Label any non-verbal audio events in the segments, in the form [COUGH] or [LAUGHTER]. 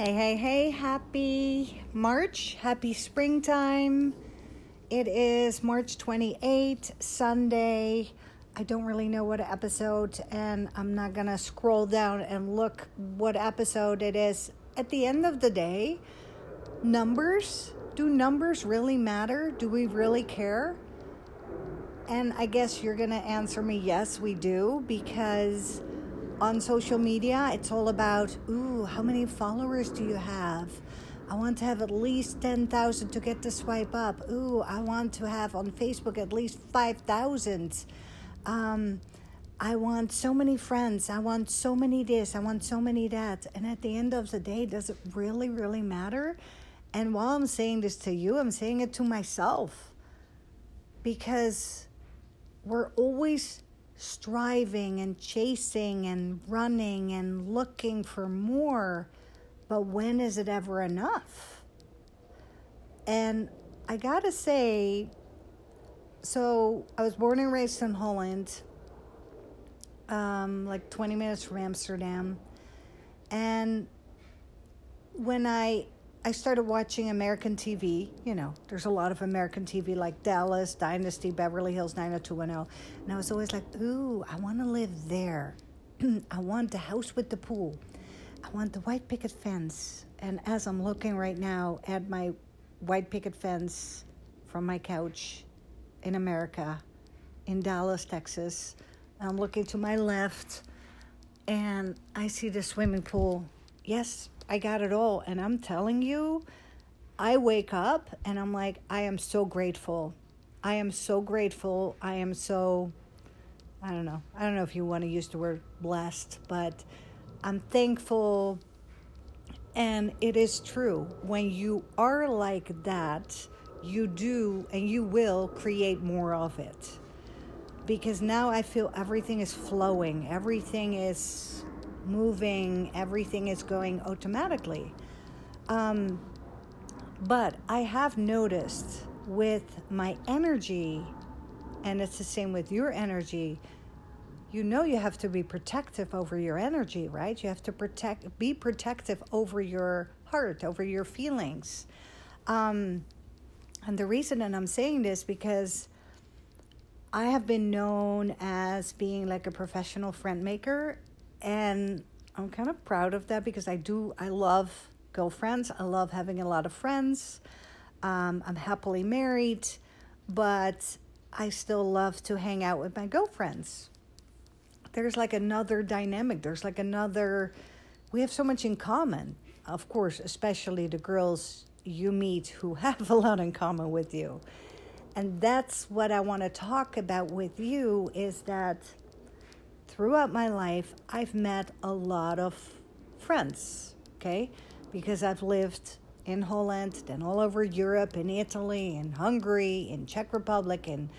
Hey, hey, hey, happy March, happy springtime. It is March 28th, Sunday. I don't really know what episode, and I'm not gonna scroll down and look what episode it is. At the end of the day, numbers do numbers really matter? Do we really care? And I guess you're gonna answer me yes, we do, because on social media, it's all about, ooh, how many followers do you have? I want to have at least 10,000 to get the swipe up. Ooh, I want to have on Facebook at least 5,000. Um, I want so many friends. I want so many this. I want so many that. And at the end of the day, does it really, really matter? And while I'm saying this to you, I'm saying it to myself because we're always striving and chasing and running and looking for more. But when is it ever enough? And I gotta say, so I was born and raised in Holland, um, like 20 minutes from Amsterdam. And when I I started watching American TV. You know, there's a lot of American TV like Dallas, Dynasty, Beverly Hills 90210. And I was always like, ooh, I want to live there. [CLEARS THROAT] I want the house with the pool. I want the white picket fence. And as I'm looking right now at my white picket fence from my couch in America, in Dallas, Texas, I'm looking to my left and I see the swimming pool. Yes, I got it all. And I'm telling you, I wake up and I'm like, I am so grateful. I am so grateful. I am so, I don't know. I don't know if you want to use the word blessed, but I'm thankful. And it is true. When you are like that, you do and you will create more of it. Because now I feel everything is flowing, everything is moving, everything is going automatically. Um, but I have noticed with my energy, and it's the same with your energy, you know you have to be protective over your energy, right? You have to protect, be protective over your heart, over your feelings. Um, and the reason that I'm saying this because I have been known as being like a professional friend maker, and I'm kind of proud of that because I do, I love girlfriends. I love having a lot of friends. Um, I'm happily married, but I still love to hang out with my girlfriends. There's like another dynamic. There's like another, we have so much in common. Of course, especially the girls you meet who [LAUGHS] have a lot in common with you. And that's what I want to talk about with you is that throughout my life, I've met a lot of friends, okay? Because I've lived in Holland, then all over Europe, in Italy, in Hungary, in Czech Republic, in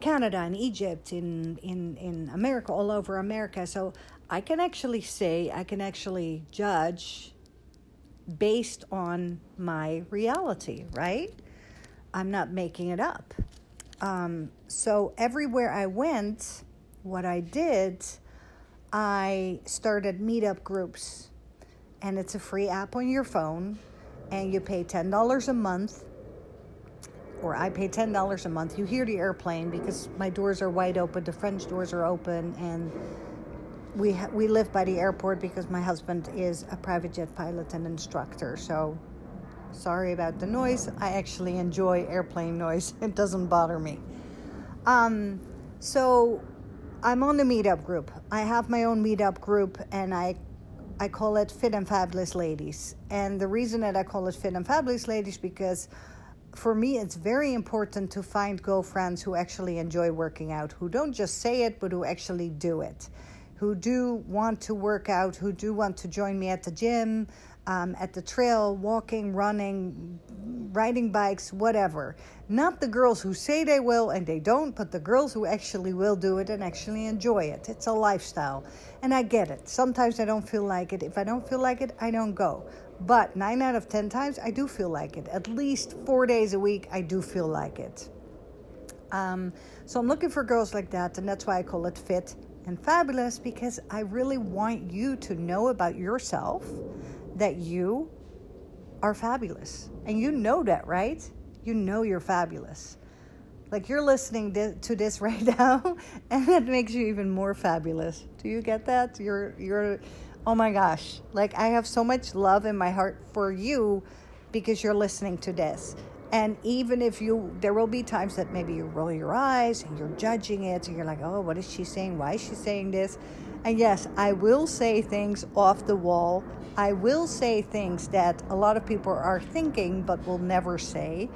Canada, in Egypt, in, in, in America, all over America. So I can actually say, I can actually judge based on my reality, right? I'm not making it up. Um, so everywhere I went, what I did I started meetup groups, and it's a free app on your phone, and you pay $10 a month, or I pay $10 a month. You hear the airplane because my doors are wide open, the French doors are open, and we, ha- we live by the airport because my husband is a private jet pilot and instructor. So sorry about the noise. I actually enjoy airplane noise, [LAUGHS] it doesn't bother me. Um, so I'm on the meetup group. I have my own meetup group and I I call it Fit and Fabulous Ladies. And the reason that I call it Fit and Fabulous Ladies because for me it's very important to find girlfriends who actually enjoy working out, who don't just say it but who actually do it. Who do want to work out, who do want to join me at the gym, um, at the trail, walking, running, riding bikes, whatever. Not the girls who say they will and they don't, but the girls who actually will do it and actually enjoy it. It's a lifestyle. And I get it. Sometimes I don't feel like it. If I don't feel like it, I don't go. But nine out of 10 times, I do feel like it. At least four days a week, I do feel like it. Um, so I'm looking for girls like that, and that's why I call it fit and fabulous because I really want you to know about yourself that you are fabulous. And you know that, right? You know you're fabulous. Like you're listening to this [LAUGHS] right now, and it makes you even more fabulous. Do you get that? You're, you're, oh my gosh. Like I have so much love in my heart for you because you're listening to this. And even if you, there will be times that maybe you roll your eyes and you're judging it, and you're like, oh, what is she saying? Why is she saying this? And yes, I will say things off the wall. I will say things that a lot of people are thinking but will never say.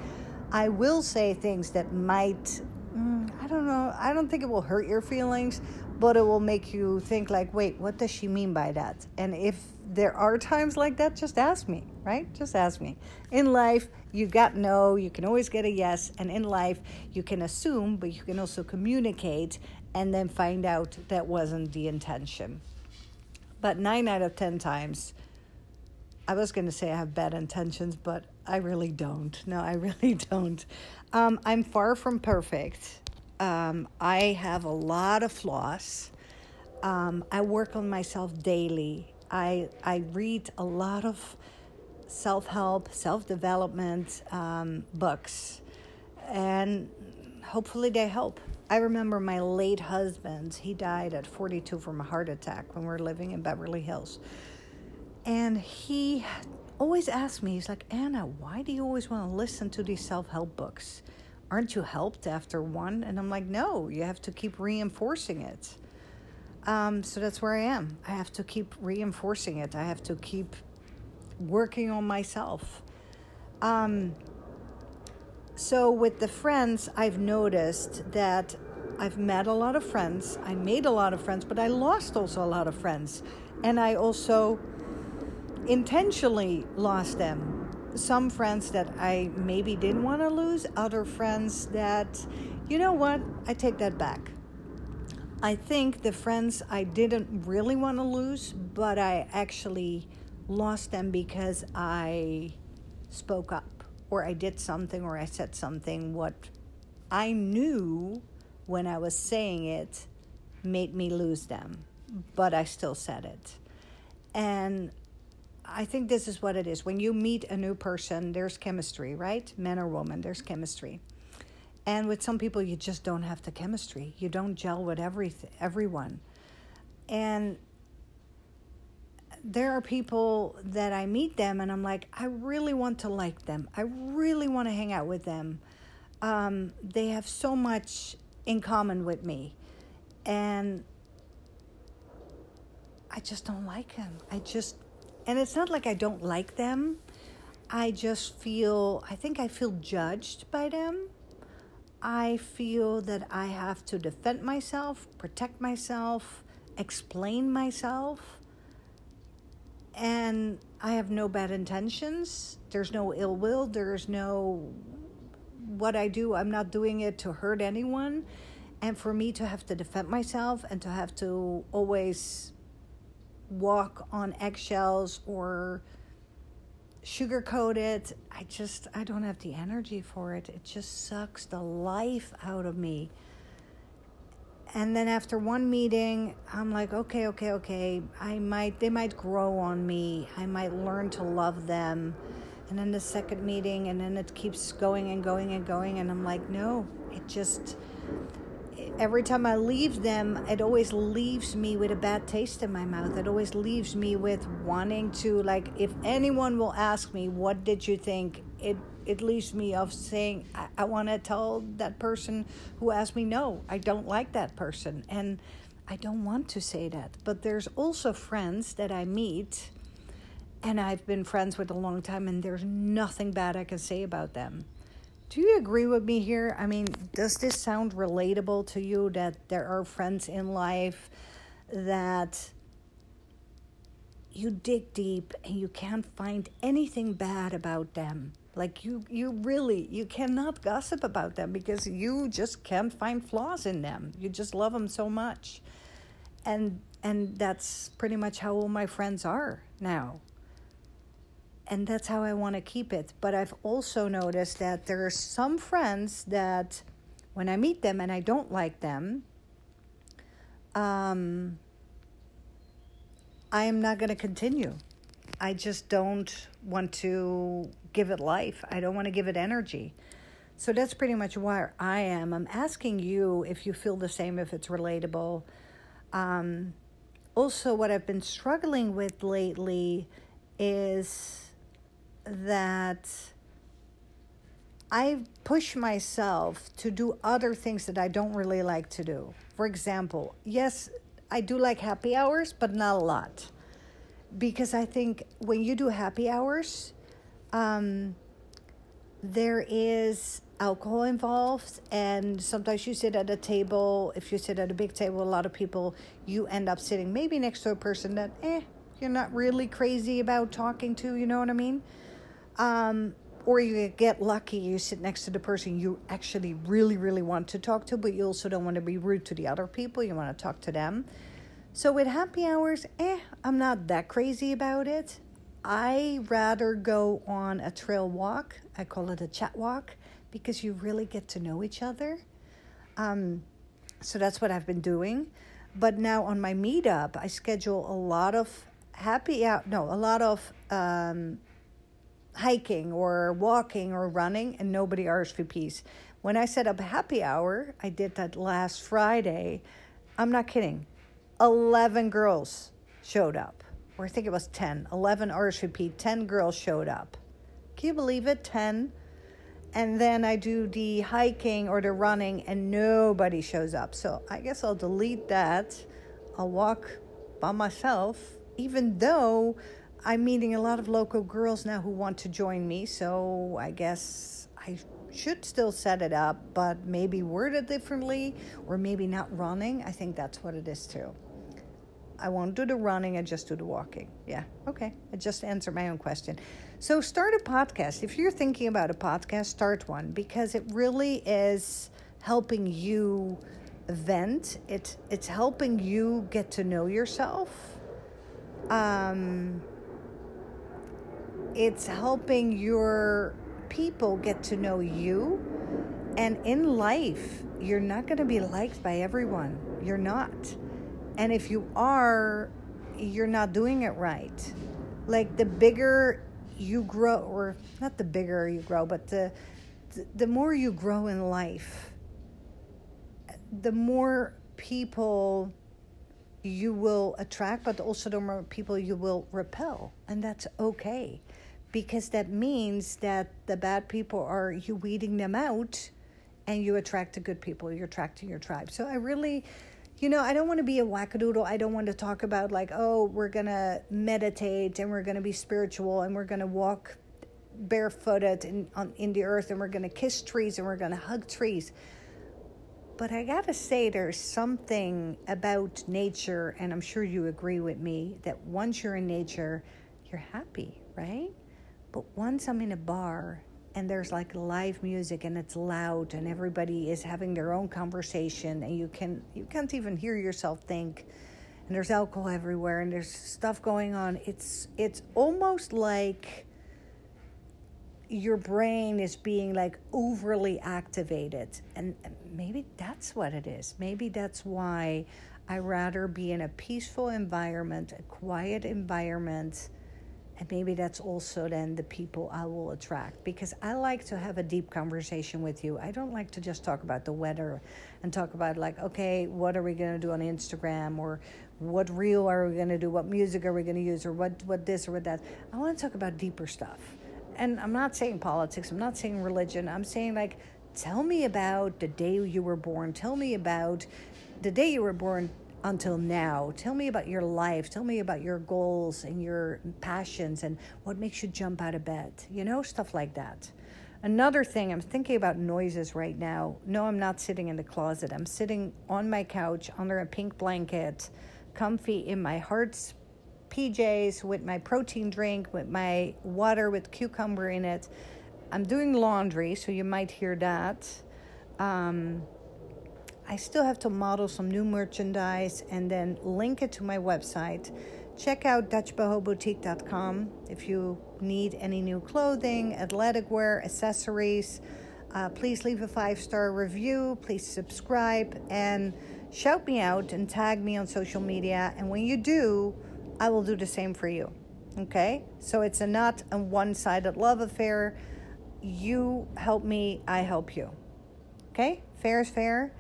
I will say things that might, mm, I don't know, I don't think it will hurt your feelings, but it will make you think, like, wait, what does she mean by that? And if there are times like that, just ask me, right? Just ask me. In life, you got no, you can always get a yes. And in life, you can assume, but you can also communicate and then find out that wasn't the intention. But nine out of 10 times, I was going to say I have bad intentions, but I really don't. No, I [LAUGHS] really don't. Um, I'm far from perfect. Um, I have a lot of flaws. Um, I work on myself daily. I I read a lot of self help, self development um, books, and hopefully they help. I remember my late husband. He died at 42 from a heart attack when we were living in Beverly Hills, and he always asked me. He's like, Anna, why do you always want to listen to these self help books? aren't you helped after one? And I'm like, no, you have to keep reinforcing it. Um, so that's where I am. I have to keep reinforcing it. I have to keep working on myself. Um, so with the friends, I've noticed that I've met a lot of friends. I made a lot of friends, but I lost also a lot of friends. And I also intentionally lost them some friends that I maybe didn't want to lose, other friends that, you know what, I take that back. I think the friends I didn't really want to lose, but I actually lost them because I spoke up or I did something or I said something what I knew when I was saying it made me lose them, but I still said it. And I think this is what it is. When you meet a new person, there's chemistry, right? Men or women, there's chemistry. And with some people, you just don't have the chemistry. You don't gel with every everyone. And there are people that I meet them and I'm like, I really want to like them. I really want to hang out with them. Um, they have so much in common with me. And I just don't like them. I just and it's not like I don't like them. I just feel, I think I feel judged by them. I feel that I have to defend myself, protect myself, explain myself. And I have no bad intentions. There's no ill will. There's no what I do, I'm not doing it to hurt anyone. And for me to have to defend myself and to have to always walk on eggshells or sugarcoat it. I just, I don't have the energy for it. It just sucks the life out of me. And then after one meeting, I'm like, okay, okay, okay. I might, they might grow on me. I might learn to love them. And then the second meeting, and then it keeps going and going and going. And I'm like, no, it just, every time I leave them, it always leaves me with a bad taste in my mouth. It always leaves me with wanting to like if anyone will ask me, "What did you think?" It it leaves me of saying, "I, I want to tell that person who asked me, no, I don't like that person," and I don't want to say that. But there's also friends that I meet, and I've been friends with a long time, and there's nothing bad I can say about them do you agree with me here? I mean, does this sound relatable to you that there are friends in life that you dig deep and you can't find anything bad about them? Like you you really you cannot gossip about them because you just can't find flaws in them. You just love them so much. And and that's pretty much how all my friends are now and that's how I want to keep it. But I've also noticed that there are some friends that when I meet them and I don't like them, um, I am not going to continue. I just don't want to give it life. I don't want to give it energy. So that's pretty much where I am. I'm asking you if you feel the same, if it's relatable. Um, also, what I've been struggling with lately is that I push myself to do other things that I don't really like to do. For example, yes, I do like happy hours, but not a lot. Because I think when you do happy hours, um, there is alcohol involved and sometimes you sit at a table if you sit at a big table a lot of people you end up sitting maybe next to a person that eh you're not really crazy about talking to you know what i mean? Um, or you get lucky you sit next to the person you actually really really want to talk to but you also don't want to be rude to the other people you want to talk to them so with happy hours eh i'm not that crazy about it i rather go on a trail walk i call it a chat walk because you really get to know each other. Um, so that's what I've been doing. But now on my meetup, I schedule a lot of happy out, no, a lot of um, hiking or walking or running, and nobody RSVPs. When I set up a happy hour, I did that last Friday. I'm not kidding. 11 girls showed up, or I think it was 10. 11 RSVP, 10 girls showed up. Can you believe it? 10 and then I do the hiking or the running and nobody shows up. So I guess I'll delete that. I'll walk by myself, even though I'm meeting a lot of local girls now who want to join me. So I guess I should still set it up, but maybe word it differently or maybe not running. I think that's what it is too. I won't do the running, I just do the walking. Yeah, okay. I just answered my own question. So start a podcast. If you're thinking about a podcast, start one because it really is helping you vent. It it's helping you get to know yourself. Um, it's helping your people get to know you. And in life, you're not going to be liked by everyone. You're not. And if you are, you're not doing it right. Like the bigger you grow, or not the bigger you grow, but the, the more you grow in life, the more people you will attract, but also the more people you will repel. And that's okay because that means that the bad people are you weeding them out and you attract the good people. You're attracting your tribe. So I really you know, I don't want to be a wackadoodle. I don't want to talk about like, oh, we're to meditate and we're to be spiritual and we're to walk barefooted in, on, in the earth and we're to kiss trees and we're to hug trees. But I got to say, there's something about nature, and I'm sure you agree with me, that once you're in nature, you're happy, right? But once I'm in a bar and there's like live music and it's loud and everybody is having their own conversation and you can you can't even hear yourself think and there's alcohol everywhere and there's stuff going on it's it's almost like your brain is being like overly activated. And maybe that's what it is. Maybe that's why i rather be in a peaceful environment a quiet environment and maybe that's also then the people I will attract because I like to have a deep conversation with you. I don't like to just talk about the weather and talk about, like, okay, what are we going to do on Instagram or what reel are we going to do? What music are we going to use or what, what this or what that? I want to talk about deeper stuff. And I'm not saying politics, I'm not saying religion. I'm saying, like, tell me about the day you were born. Tell me about the day you were born until now. Tell me about your life. Tell me about your goals and your passions and what makes you jump out of bed. You know, stuff like that. Another thing, I'm thinking about noises right now. No, I'm not sitting in the closet. I'm sitting on my couch under a pink blanket, comfy in my heart's PJs with my protein drink, with my water with cucumber in it. I'm doing laundry, so you might hear that. Um, I still have to model some new merchandise and then link it to my website. Check out DutchBohoBoutique.com if you need any new clothing, athletic wear, accessories. Uh, please leave a five star review. Please subscribe and shout me out and tag me on social media. And when you do, I will do the same for you. Okay? So it's a not a one sided love affair. You help me, I help you. Okay? Fair is fair.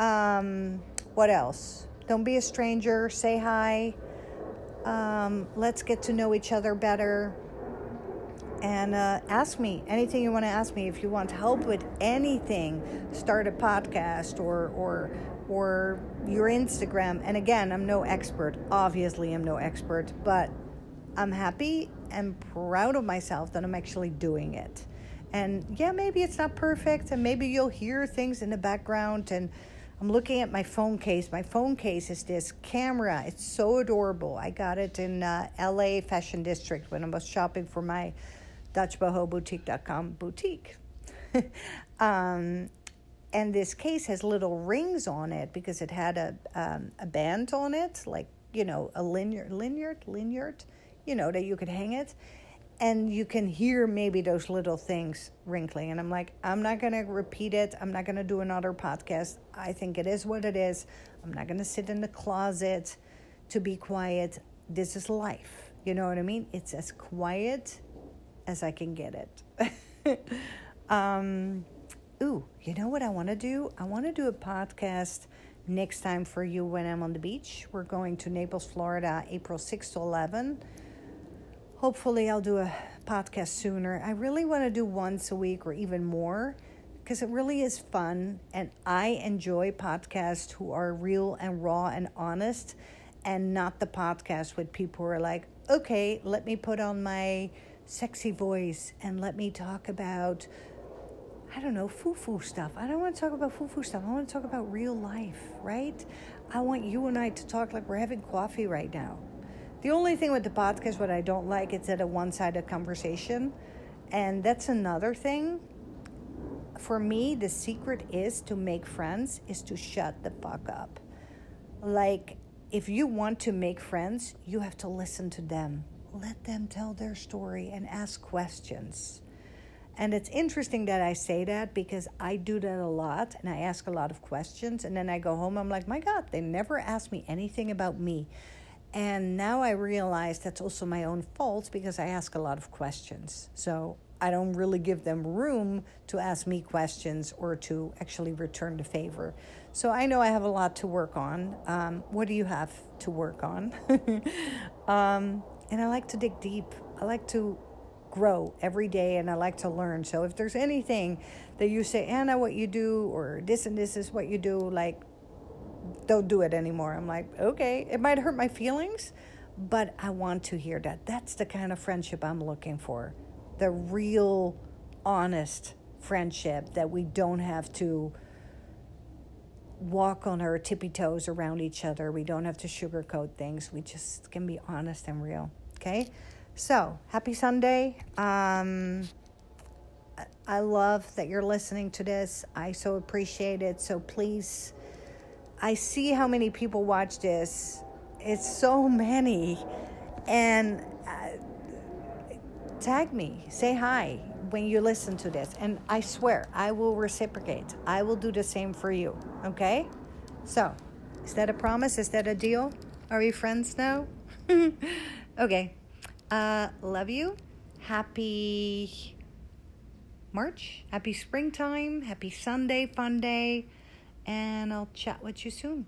Um, what else? Don't be a stranger. Say hi. Um, let's get to know each other better. And uh, ask me anything you want to ask me. If you want help with anything, start a podcast or or or your Instagram. And again, I'm no expert. Obviously, I'm no expert, but I'm happy and proud of myself that I'm actually doing it. And yeah, maybe it's not perfect, and maybe you'll hear things in the background. And I'm looking at my phone case. My phone case is this camera. It's so adorable. I got it in uh, LA Fashion District when I was shopping for my DutchBohoBoutique.com boutique. [LAUGHS] um, and this case has little rings on it because it had a um, a band on it, like you know a linear linear linear, you know that you could hang it, and you can hear maybe those little things wrinkling. And I'm like, I'm not gonna repeat it. I'm not gonna do another podcast. I think it is what it is. I'm not gonna sit in the closet to be quiet. This is life. You know what I mean? It's as quiet as I can get it. [LAUGHS] um, ooh, you know what I want to do? I want to do a podcast next time for you when I'm on the beach. We're going to Naples, Florida, April 6 to 11. Hopefully, I'll do a podcast sooner. I really want to do once a week or even more because it really is fun. And I enjoy podcasts who are real and raw and honest and not the podcast with people who are like, okay, let me put on my sexy voice and let me talk about I don't know, foo foo stuff. I don't want to talk about foo foo stuff. I want to talk about real life, right? I want you and I to talk like we're having coffee right now. The only thing with the podcast, what I don't like, it's at a one sided conversation. And that's another thing. For me, the secret is to make friends, is to shut the fuck up. Like, if you want to make friends, you have to listen to them. Let them tell their story and ask questions and it's interesting that I say that because I do that a lot and I ask a lot of questions. And then I go home, I'm like, my God, they never asked me anything about me. And now I realize that's also my own fault because I ask a lot of questions. So I don't really give them room to ask me questions or to actually return the favor. So I know I have a lot to work on. Um, what do you have to work on? [LAUGHS] um, and I like to dig deep. I like to grow every day and I like to learn. So if there's anything that you say, Anna, what you do, or this and this is what you do, like, don't do it anymore. I'm like, okay, it might hurt my feelings, but I want to hear that. That's the kind of friendship I'm looking for. The real, honest friendship that we don't have to walk on our tippy toes around each other. We don't have to sugarcoat things. We just can be honest and real. Okay? So, happy Sunday. Um, I love that you're listening to this. I so appreciate it. So, please, I see how many people watch this. It's so many. And uh, tag me, say hi when you listen to this. And I swear, I will reciprocate. I will do the same for you. Okay? So, is that a promise? Is that a deal? Are we friends now? [LAUGHS] okay. Uh, love you. Happy March. Happy springtime. Happy Sunday, fun day. And I'll chat with you soon.